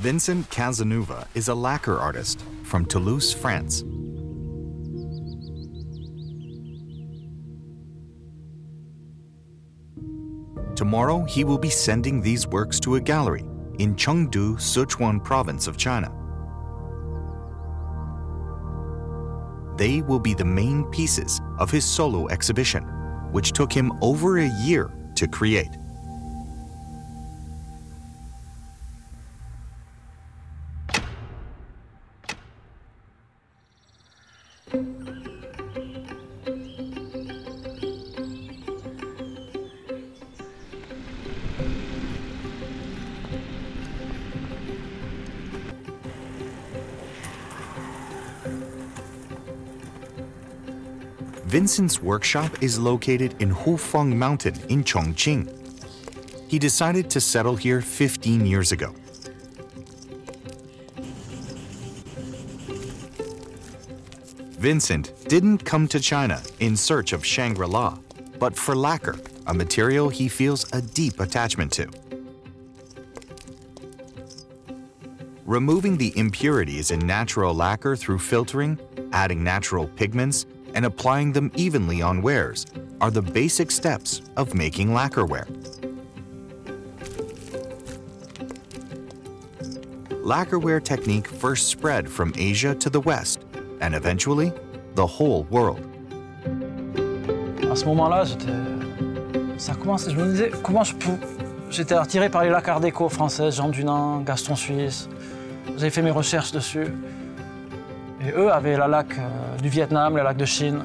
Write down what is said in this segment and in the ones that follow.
Vincent Cazeneuve is a lacquer artist from Toulouse, France. Tomorrow, he will be sending these works to a gallery in Chengdu, Sichuan province of China. They will be the main pieces of his solo exhibition, which took him over a year to create. Vincent's workshop is located in Hufeng Mountain in Chongqing. He decided to settle here 15 years ago. Vincent didn't come to China in search of Shangri La, but for lacquer, a material he feels a deep attachment to. Removing the impurities in natural lacquer through filtering, adding natural pigments, and applying them evenly on wares are the basic steps of making lacquerware. Lacquerware technique first spread from Asia to the West and eventually the whole world. À ce moment-là. Ça commence, je me disais, comment je peux. J'étais attiré par les lacs art déco françaises, Jean Dunand, Gaston Suisse. J'avais fait mes recherches dessus. Et eux avaient la lac euh, du Vietnam, la lac de Chine.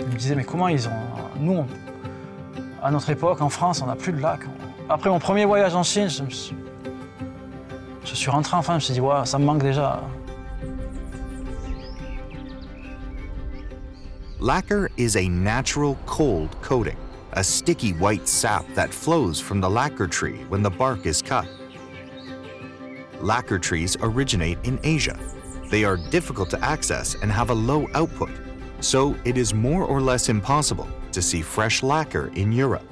Ils me disaient, mais comment ils ont. Nous, à notre époque, en France, on n'a plus de lac. Après mon premier voyage en Chine, je, me suis... je suis rentré en France, je me suis dit, ouais, ça me manque déjà. Lacquer is a natural cold coating, a sticky white sap that flows from the lacquer tree when the bark is cut. Lacquer trees originate in Asia. They are difficult to access and have a low output, so it is more or less impossible to see fresh lacquer in Europe.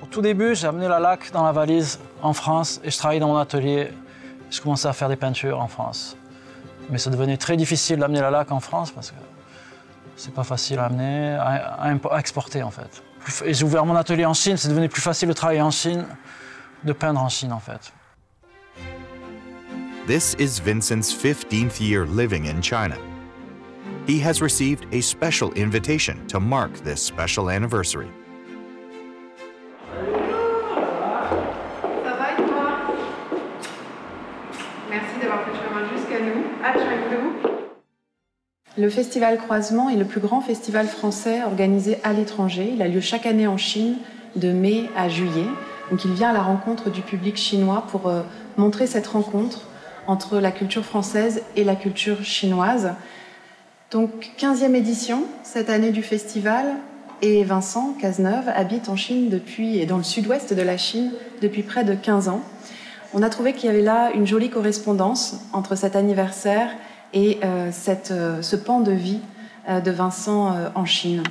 Au tout début, j'ai amené la laque dans la valise en France et je travaillais dans mon atelier. Je commençais à faire des peintures en France. Mais ça devenait très difficile d'amener la laque en France parce que c'est pas facile à amener, à, exporter en fait. Et j'ai ouvert mon atelier en Chine, c'est devenu plus facile de travailler en Chine, de peindre en Chine en fait. This is Vincent's 15th year living in China. He has received a special invitation to mark this special anniversary. Ça va et toi? Merci d'avoir fait le chemin jusqu'à nous, à Chengdu. Le festival Croisement est le plus grand festival français organisé à l'étranger. Il a lieu chaque année en Chine, de mai à juillet. Donc il vient à la rencontre du public chinois pour euh, montrer cette rencontre entre la culture française et la culture chinoise. Donc 15e édition cette année du festival et Vincent Cazeneuve habite en Chine depuis et dans le sud-ouest de la Chine depuis près de 15 ans. On a trouvé qu'il y avait là une jolie correspondance entre cet anniversaire et euh, cette, euh, ce pan de vie euh, de Vincent en Chine.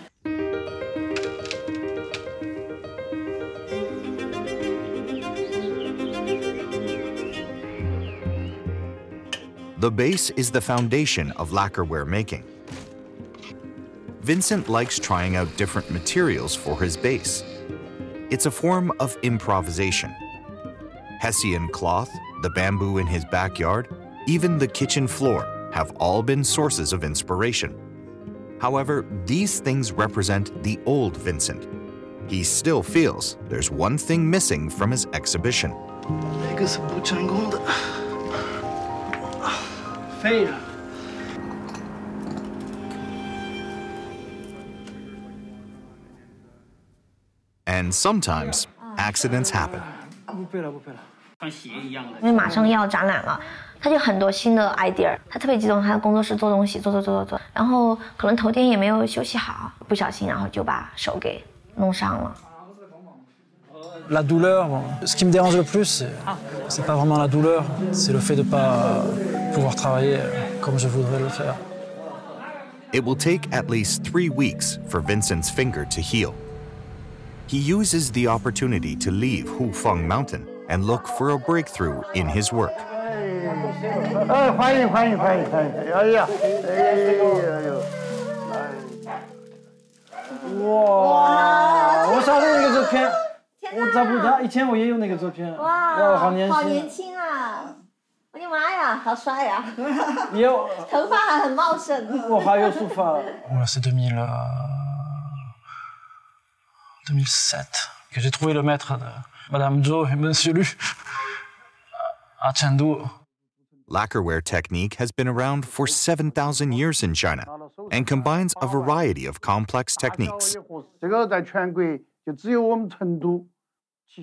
The base is the foundation of lacquerware making. Vincent likes trying out different materials for his base. It's a form of improvisation. Hessian cloth, the bamboo in his backyard, even the kitchen floor have all been sources of inspiration. However, these things represent the old Vincent. He still feels there's one thing missing from his exhibition. 了。And sometimes accidents happen. 不背了，不背了。穿鞋一样的。因为马上要展览了，他就很多新的 idea，他特别激动，他在工作室做东西，做做做做做，然后可能头天也没有休息好，不小心然后就把手给弄伤了。La douleur, ce qui me dérange le plus, c'est pas vraiment la douleur, c'est le fait de pas pouvoir travailler comme je voudrais le faire. It will take at least three weeks for Vincent's finger to heal. he uses the opportunity to leave Hufeng Mountain and look for a breakthrough in his work. 哎，欢迎欢迎欢迎欢迎！哎呀，哎呦，哇！我小时候那个照片，我找不到，以前我也有那个照片。哇，好年轻，轻啊！ 我的妈呀，好帅呀、也有，头发还很茂盛。我还有书法。Voilà, c'est 2000, euh, 2007 que j'ai trouvé le maître de Madame Zhou et Monsieur Lu à Chengdu. Lacquerware technique has been around for 7,000 years in China and combines a variety of complex techniques. 这个在全国就只有我们成都。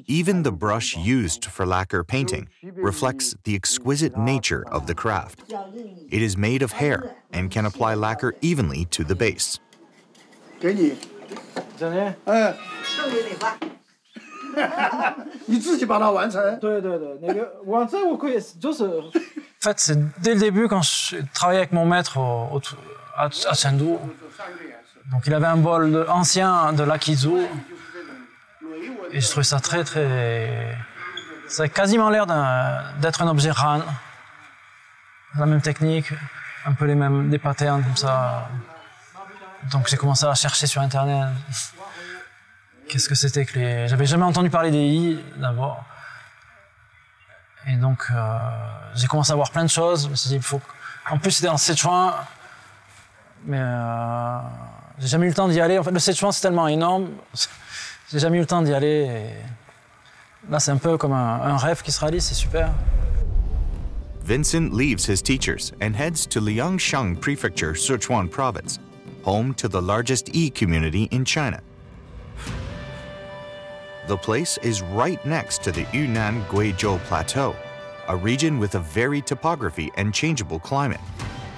Even the brush used for lacquer painting reflects the exquisite nature of the craft. It is made of hair and can apply lacquer evenly to the base. Donc il avait un bol ancien de l'akizu Et je trouvais ça très très. Ça a quasiment l'air d'être un, objet Han. La même technique, un peu les mêmes, des patterns comme ça. Donc j'ai commencé à chercher sur internet. Qu'est-ce que c'était que les. J'avais jamais entendu parler des I d'abord. Et donc euh, j'ai commencé à voir plein de choses. Je me suis dit, il faut. En plus, c'était en Sichuan. Mais euh, j'ai jamais eu le temps d'y aller. En fait, le Sichuan, c'est tellement énorme. J'ai jamais eu le temps d'y aller. Et là, c'est un peu comme un, un rêve qui se réalise, c'est super. Vincent leaves his teachers and heads to Liangshan Prefecture, Sichuan Province, home to the largest E community in China. The place is right next to the Yunnan Guizhou Plateau, a region with a varied topography and changeable climate.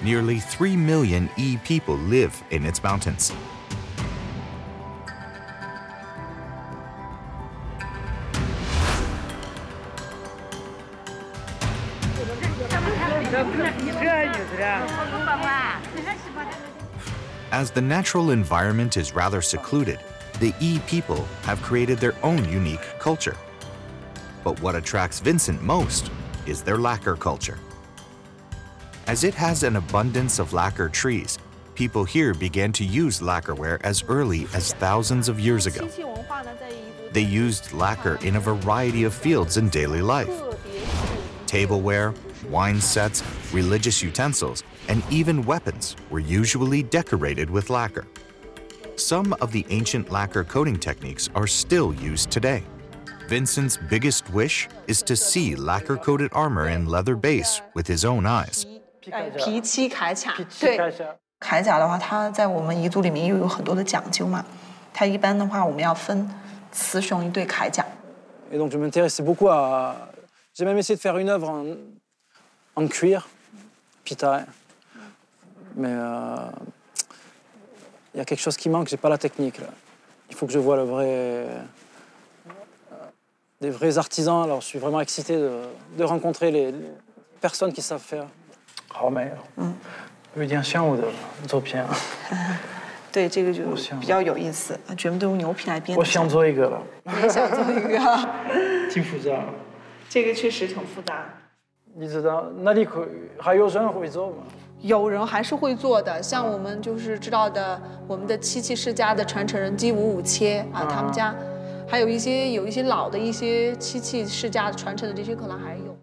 Nearly 3 million E people live in its mountains. As the natural environment is rather secluded, the E people have created their own unique culture. But what attracts Vincent most is their lacquer culture. As it has an abundance of lacquer trees, people here began to use lacquerware as early as thousands of years ago. They used lacquer in a variety of fields in daily life tableware, wine sets, religious utensils, and even weapons were usually decorated with lacquer. Some of the ancient lacquer coating techniques are still used today. Vincent's biggest wish is to see lacquer coated armor and leather base with his own eyes. 皮漆铠甲，对对，铠甲的话，它在我们彝族里面又有很多的讲究嘛。它一般的话，我们要分雌雄一对铠甲。 Et donc je m'intéressais beaucoup à. J'ai même essayé de faire une œuvre en, en cuir, pita. Mais euh, il y a quelque chose qui manque, j'ai pas la technique. Là. Il faut que je voie le vrai. des vrais artisans. Alors je suis vraiment excité de, de rencontrer les, les personnes qui savent faire. Oh merde. 有点像我的照片，对，这个就我想比较有意思，全部都用牛皮来编的。我想做一个了，我也想做一个，挺复杂。这个确实挺复杂。 你知道那里可还有人会做吗？有人还是会做的，像我们就是知道的，我们的漆器世家的传承人姬五五切啊，他们家还有一些有一些老的一些漆器世家传承的这些可能还有。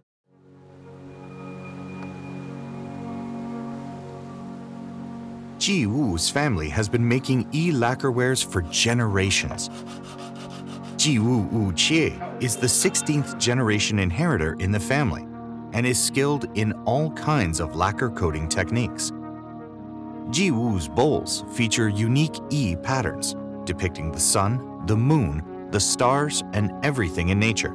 Ji Wu's family has been making e lacquerwares for generations. Ji Wu Wu Qie is the 16th generation inheritor in the family and is skilled in all kinds of lacquer coating techniques. Ji Wu's bowls feature unique E patterns depicting the sun, the moon, the stars, and everything in nature.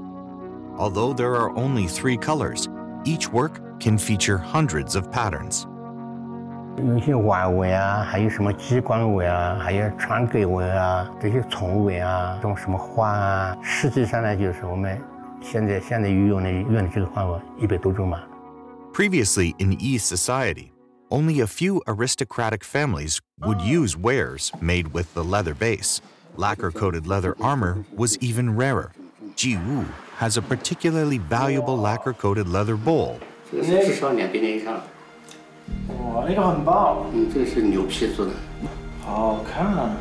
Although there are only three colors, each work can feature hundreds of patterns. 有一些碗纹啊，还有什么鸡冠纹啊，还有川蛤纹啊，这些虫纹啊，这种什么花啊，实际上呢，就是我们 现在现在用的用的这个方法一百多种嘛。 Previously in E society, only a few aristocratic families would use wares made with the leather base. Lacquer coated leather armor was even rarer. Ji Wu has a particularly valuable lacquer coated leather bowl 这个是至少两百年以上了。哇，那个很棒，嗯，这个是牛皮做的。好看啊！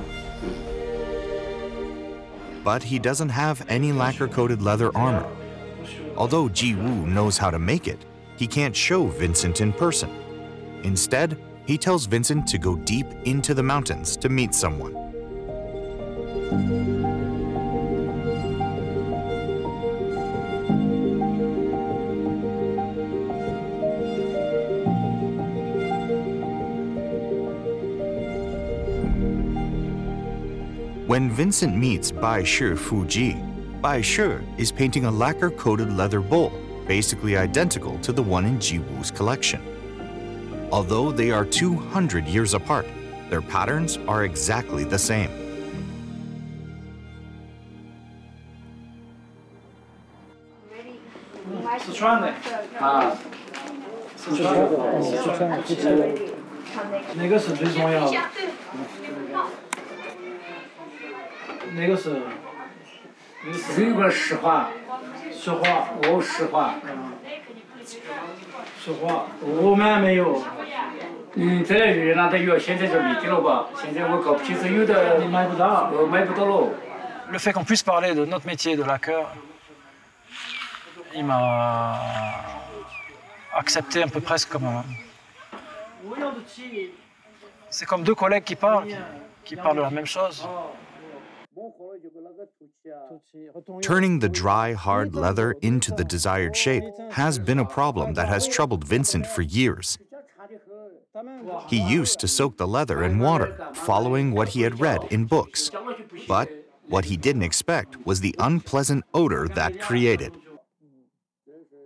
But he doesn't have any lacquer coated leather armor. Although Ji Wu knows how to make it, he can't show Vincent in person. Instead, he tells Vincent to go deep into the mountains to meet someone. When Vincent meets Bai Shi Fuji, Bai Shi is painting a lacquer coated leather bowl, basically identical to the one in Ji Wu's collection. Although they are 200 years apart, their patterns are exactly the same. 四川的啊，四川的，四川的，那个是最重要的， 那个是，那个是这个石化，石化，哦，石化，石化，我们没有，嗯，这来越南的有，现在就没得了吧？现在我搞不清楚，有的你买不到。我买不到了。 Le fait qu'on puisse parler de notre métier de lacqueur, il m'a accepté un peu presque comme un... C'est comme deux collègues qui parlent, qui, qui parlent de la même chose. Turning the dry, hard leather into the desired shape has been a problem that has troubled Vincent for years. He used to soak the leather in water, following what he had read in books. But what he didn't expect was the unpleasant odor that created.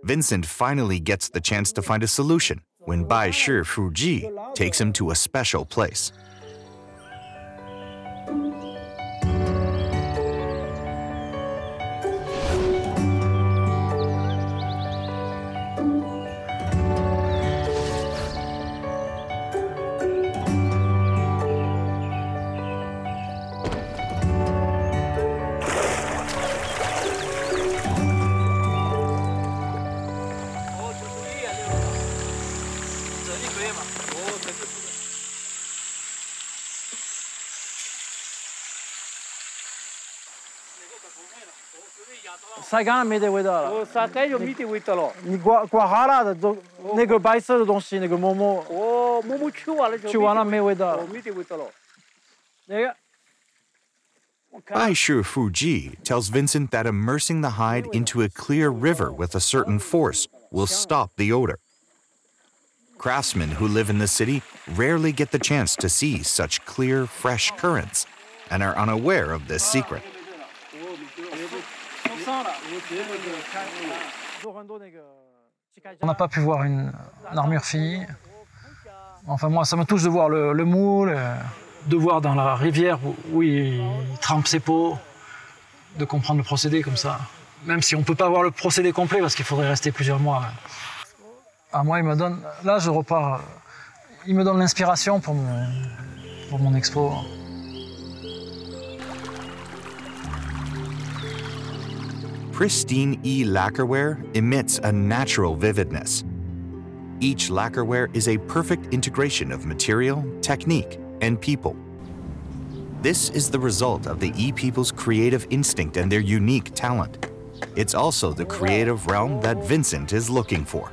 Vincent finally gets the chance to find a solution when Bai Shi Fuji takes him to a special place. 사이가나 미대 Fuji tells Vincent that immersing the hide into a clear river with a certain force will stop the odor. Craftsmen who live in the city rarely get the chance to see such clear, fresh currents and are unaware of this secret. On n'a pas pu voir une, armure finie. Enfin, moi, ça me touche de voir le, le moule, euh, de voir dans la rivière où, il, trempe ses peaux, de comprendre le procédé comme ça. Même si on ne peut pas voir le procédé complet parce qu'il faudrait rester plusieurs mois. mais- Ah, moi, il me donne. Là, je repars. euh, Il me donne l'inspiration pour mon, pour mon expo. Pristine E lacquerware emits a natural vividness. Each lacquerware is a perfect integration of material, technique, and people. This is the result of the E people's creative instinct and their unique talent. It's also the creative realm that Vincent is looking for.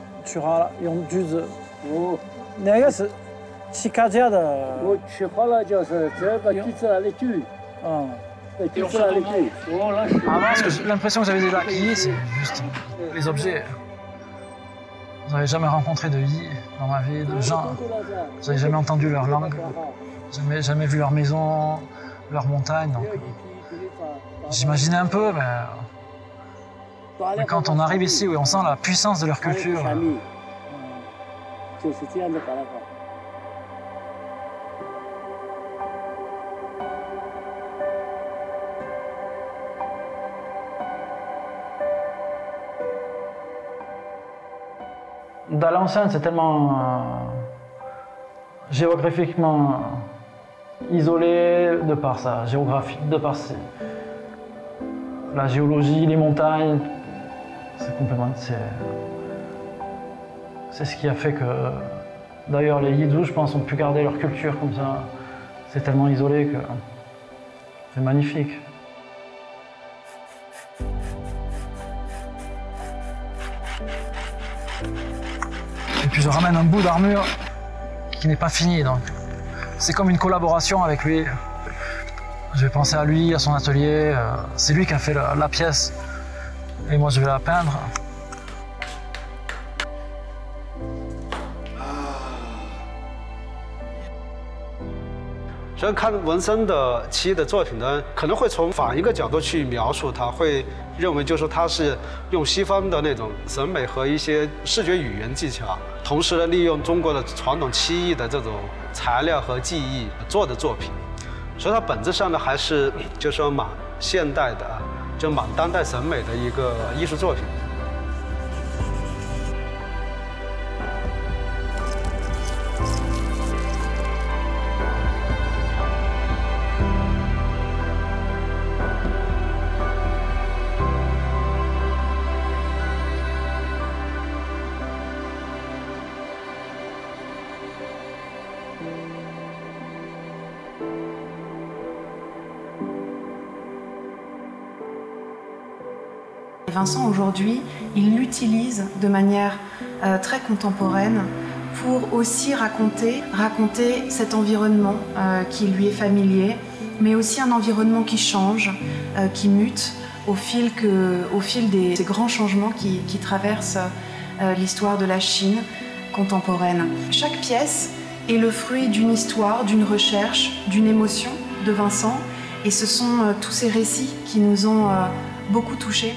哎呦，啊，去掉了，要锯，去好了，用锯子。哦，那个是起卡架的，我取好了就是这个锯子那里锯，嗯。这锯子那里锯。哦，那是。 Avant, parce que j'ai l'impression que j'avais des laquilles, c'est juste les objets. Vous n'avez jamais rencontré de Yi dans ma vie, de gens. Vous n'avez jamais entendu leur langue, jamais, jamais vu leur maison, leur montagne. Donc, j'imaginais un peu, mais, et quand on arrive ici, oui, on sent la puissance de leur culture. Dans c'est tellement euh, géographiquement isolé de par sa géographie, de par la géologie, les montagnes, c'est complètement. C'est, ce qui a fait que. D'ailleurs, les Yidzu, je pense, ont pu garder leur culture comme ça. C'est tellement isolé que. C'est magnifique. Et puis je ramène un bout d'armure qui n'est pas fini, donc c'est comme une collaboration avec lui. Je vais penser à lui, à son atelier. euh, C'est lui qui a fait la pièce. Et moi, je vais la peindre. 所以看文森的漆的作品呢，可能会从反一个角度去描述它，会认为就是说它是用西方的那种审美和一些视觉语言技巧，同时呢利用中国的传统漆艺的这种材料和技艺做的作品，所以它本质上呢还是就是说蛮现代的，就满当代审美的一个艺术作品。Vincent, aujourd'hui, il l'utilise de manière euh, très contemporaine pour aussi raconter, raconter cet environnement euh, qui lui est familier, mais aussi un environnement qui change, euh, qui mute au fil, des, grands changements qui, qui traversent l'histoire de la Chine contemporaine. Chaque pièce est le fruit d'une histoire, d'une recherche, d'une émotion de Vincent, et ce sont tous ces récits qui nous ont beaucoup touchés.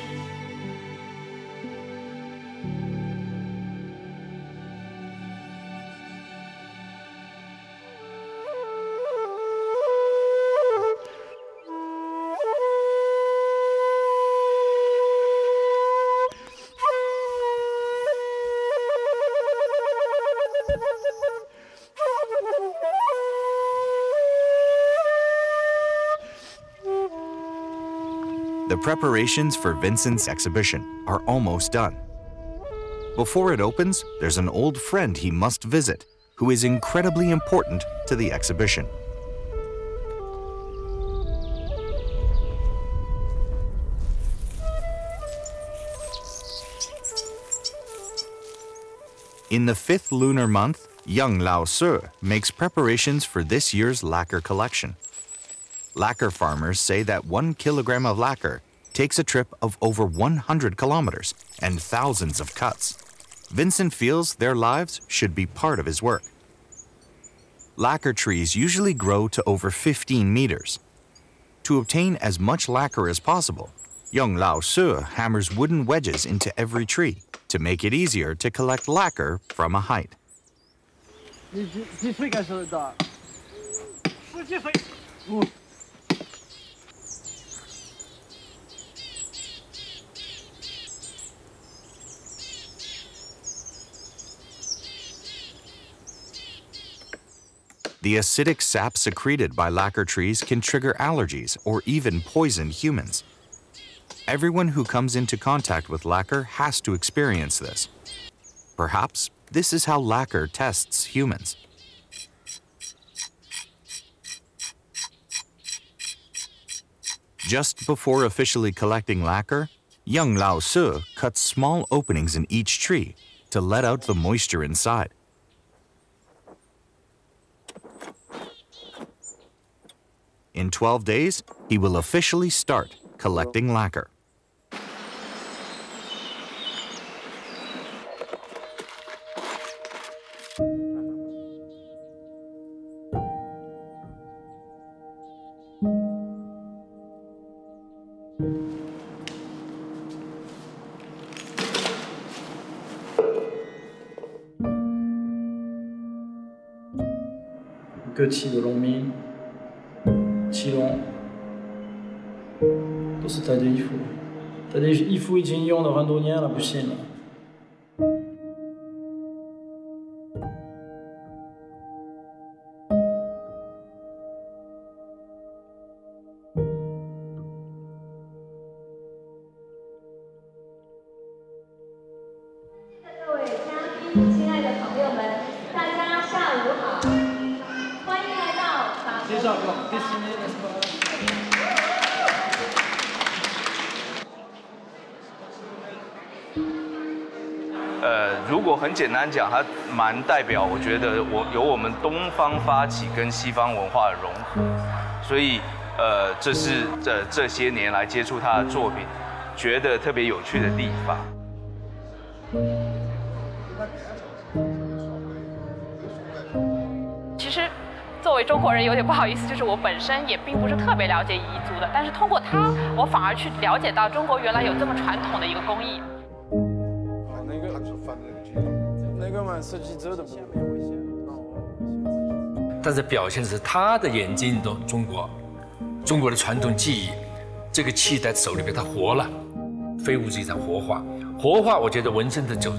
The preparations for Vincent's exhibition are almost done. Before it opens, there's an old friend he must visit who is incredibly important to the exhibition. In the fifth lunar month, young Lao Se makes preparations for this year's lacquer collection. Lacquer farmers say that one kilogram of lacquer takes a trip of over 100 kilometers and thousands of cuts. Vincent feels their lives should be part of his work. Lacquer trees usually grow to over 15 meters. To obtain as much lacquer as possible, young Lao Su hammers wooden wedges into every tree to make it easier to collect lacquer from a height. The acidic sap secreted by lacquer trees can trigger allergies or even poison humans. Everyone who comes into contact with lacquer has to experience this. Perhaps this is how lacquer tests humans. Just before officially collecting lacquer, young Lao Se cuts small openings in each tree to let out the moisture inside. In 12 days, he will officially start collecting lacquer. Petit de long 他的衣服已经用了很多年了， 如果很简单讲，它蛮代表，我觉得我由我们东方发起跟西方文化的融合，所以呃，这是这这些年来接触他的作品，觉得特别有趣的地方。其实，作为中国人有点不好意思，就是我本身也并不是特别了解彝族的，但是通过他，我反而去了解到中国原来有这么传统的一个工艺。那个嘛，设计者的部但是表现的是他的眼睛中中国，中国的传统技艺，这个气在手里边，它活了，非物质遗产活化，活化，我觉得纹身的就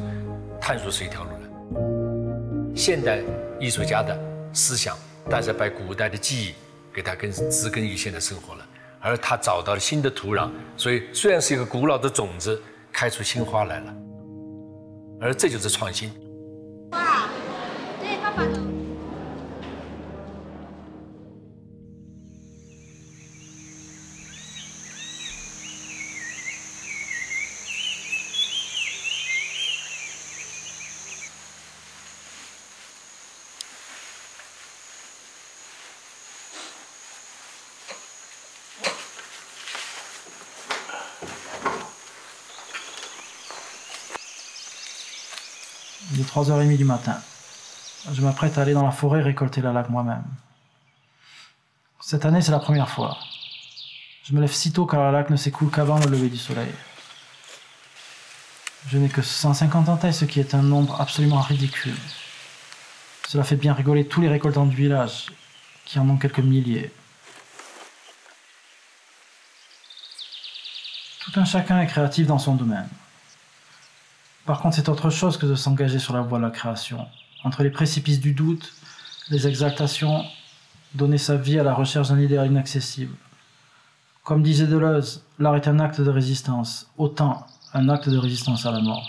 探索是一条路了。现代艺术家的思想，但是把古代的记忆给它根植根于现在生活了，而他找到了新的土壤，所以虽然是一个古老的种子，开出新花来了，而这就是创新。Il est 3h30 du matin. Je m'apprête à aller dans la forêt récolter la laque moi-même. Cette année, c'est la première fois. Je me lève si tôt car la laque ne s'écoule qu'avant le lever du soleil. Je n'ai que 150 entailles, ce qui est un nombre absolument ridicule. Cela fait bien rigoler tous les récoltants du village, qui en ont quelques milliers. Tout un chacun est créatif dans son domaine. Par contre, c'est autre chose que de s'engager sur la voie de la création. Entre les précipices du doute, les exaltations, donner sa vie à la recherche d'un idéal inaccessible. Comme disait Deleuze, l'art est un acte de résistance, autant un acte de résistance à la mort.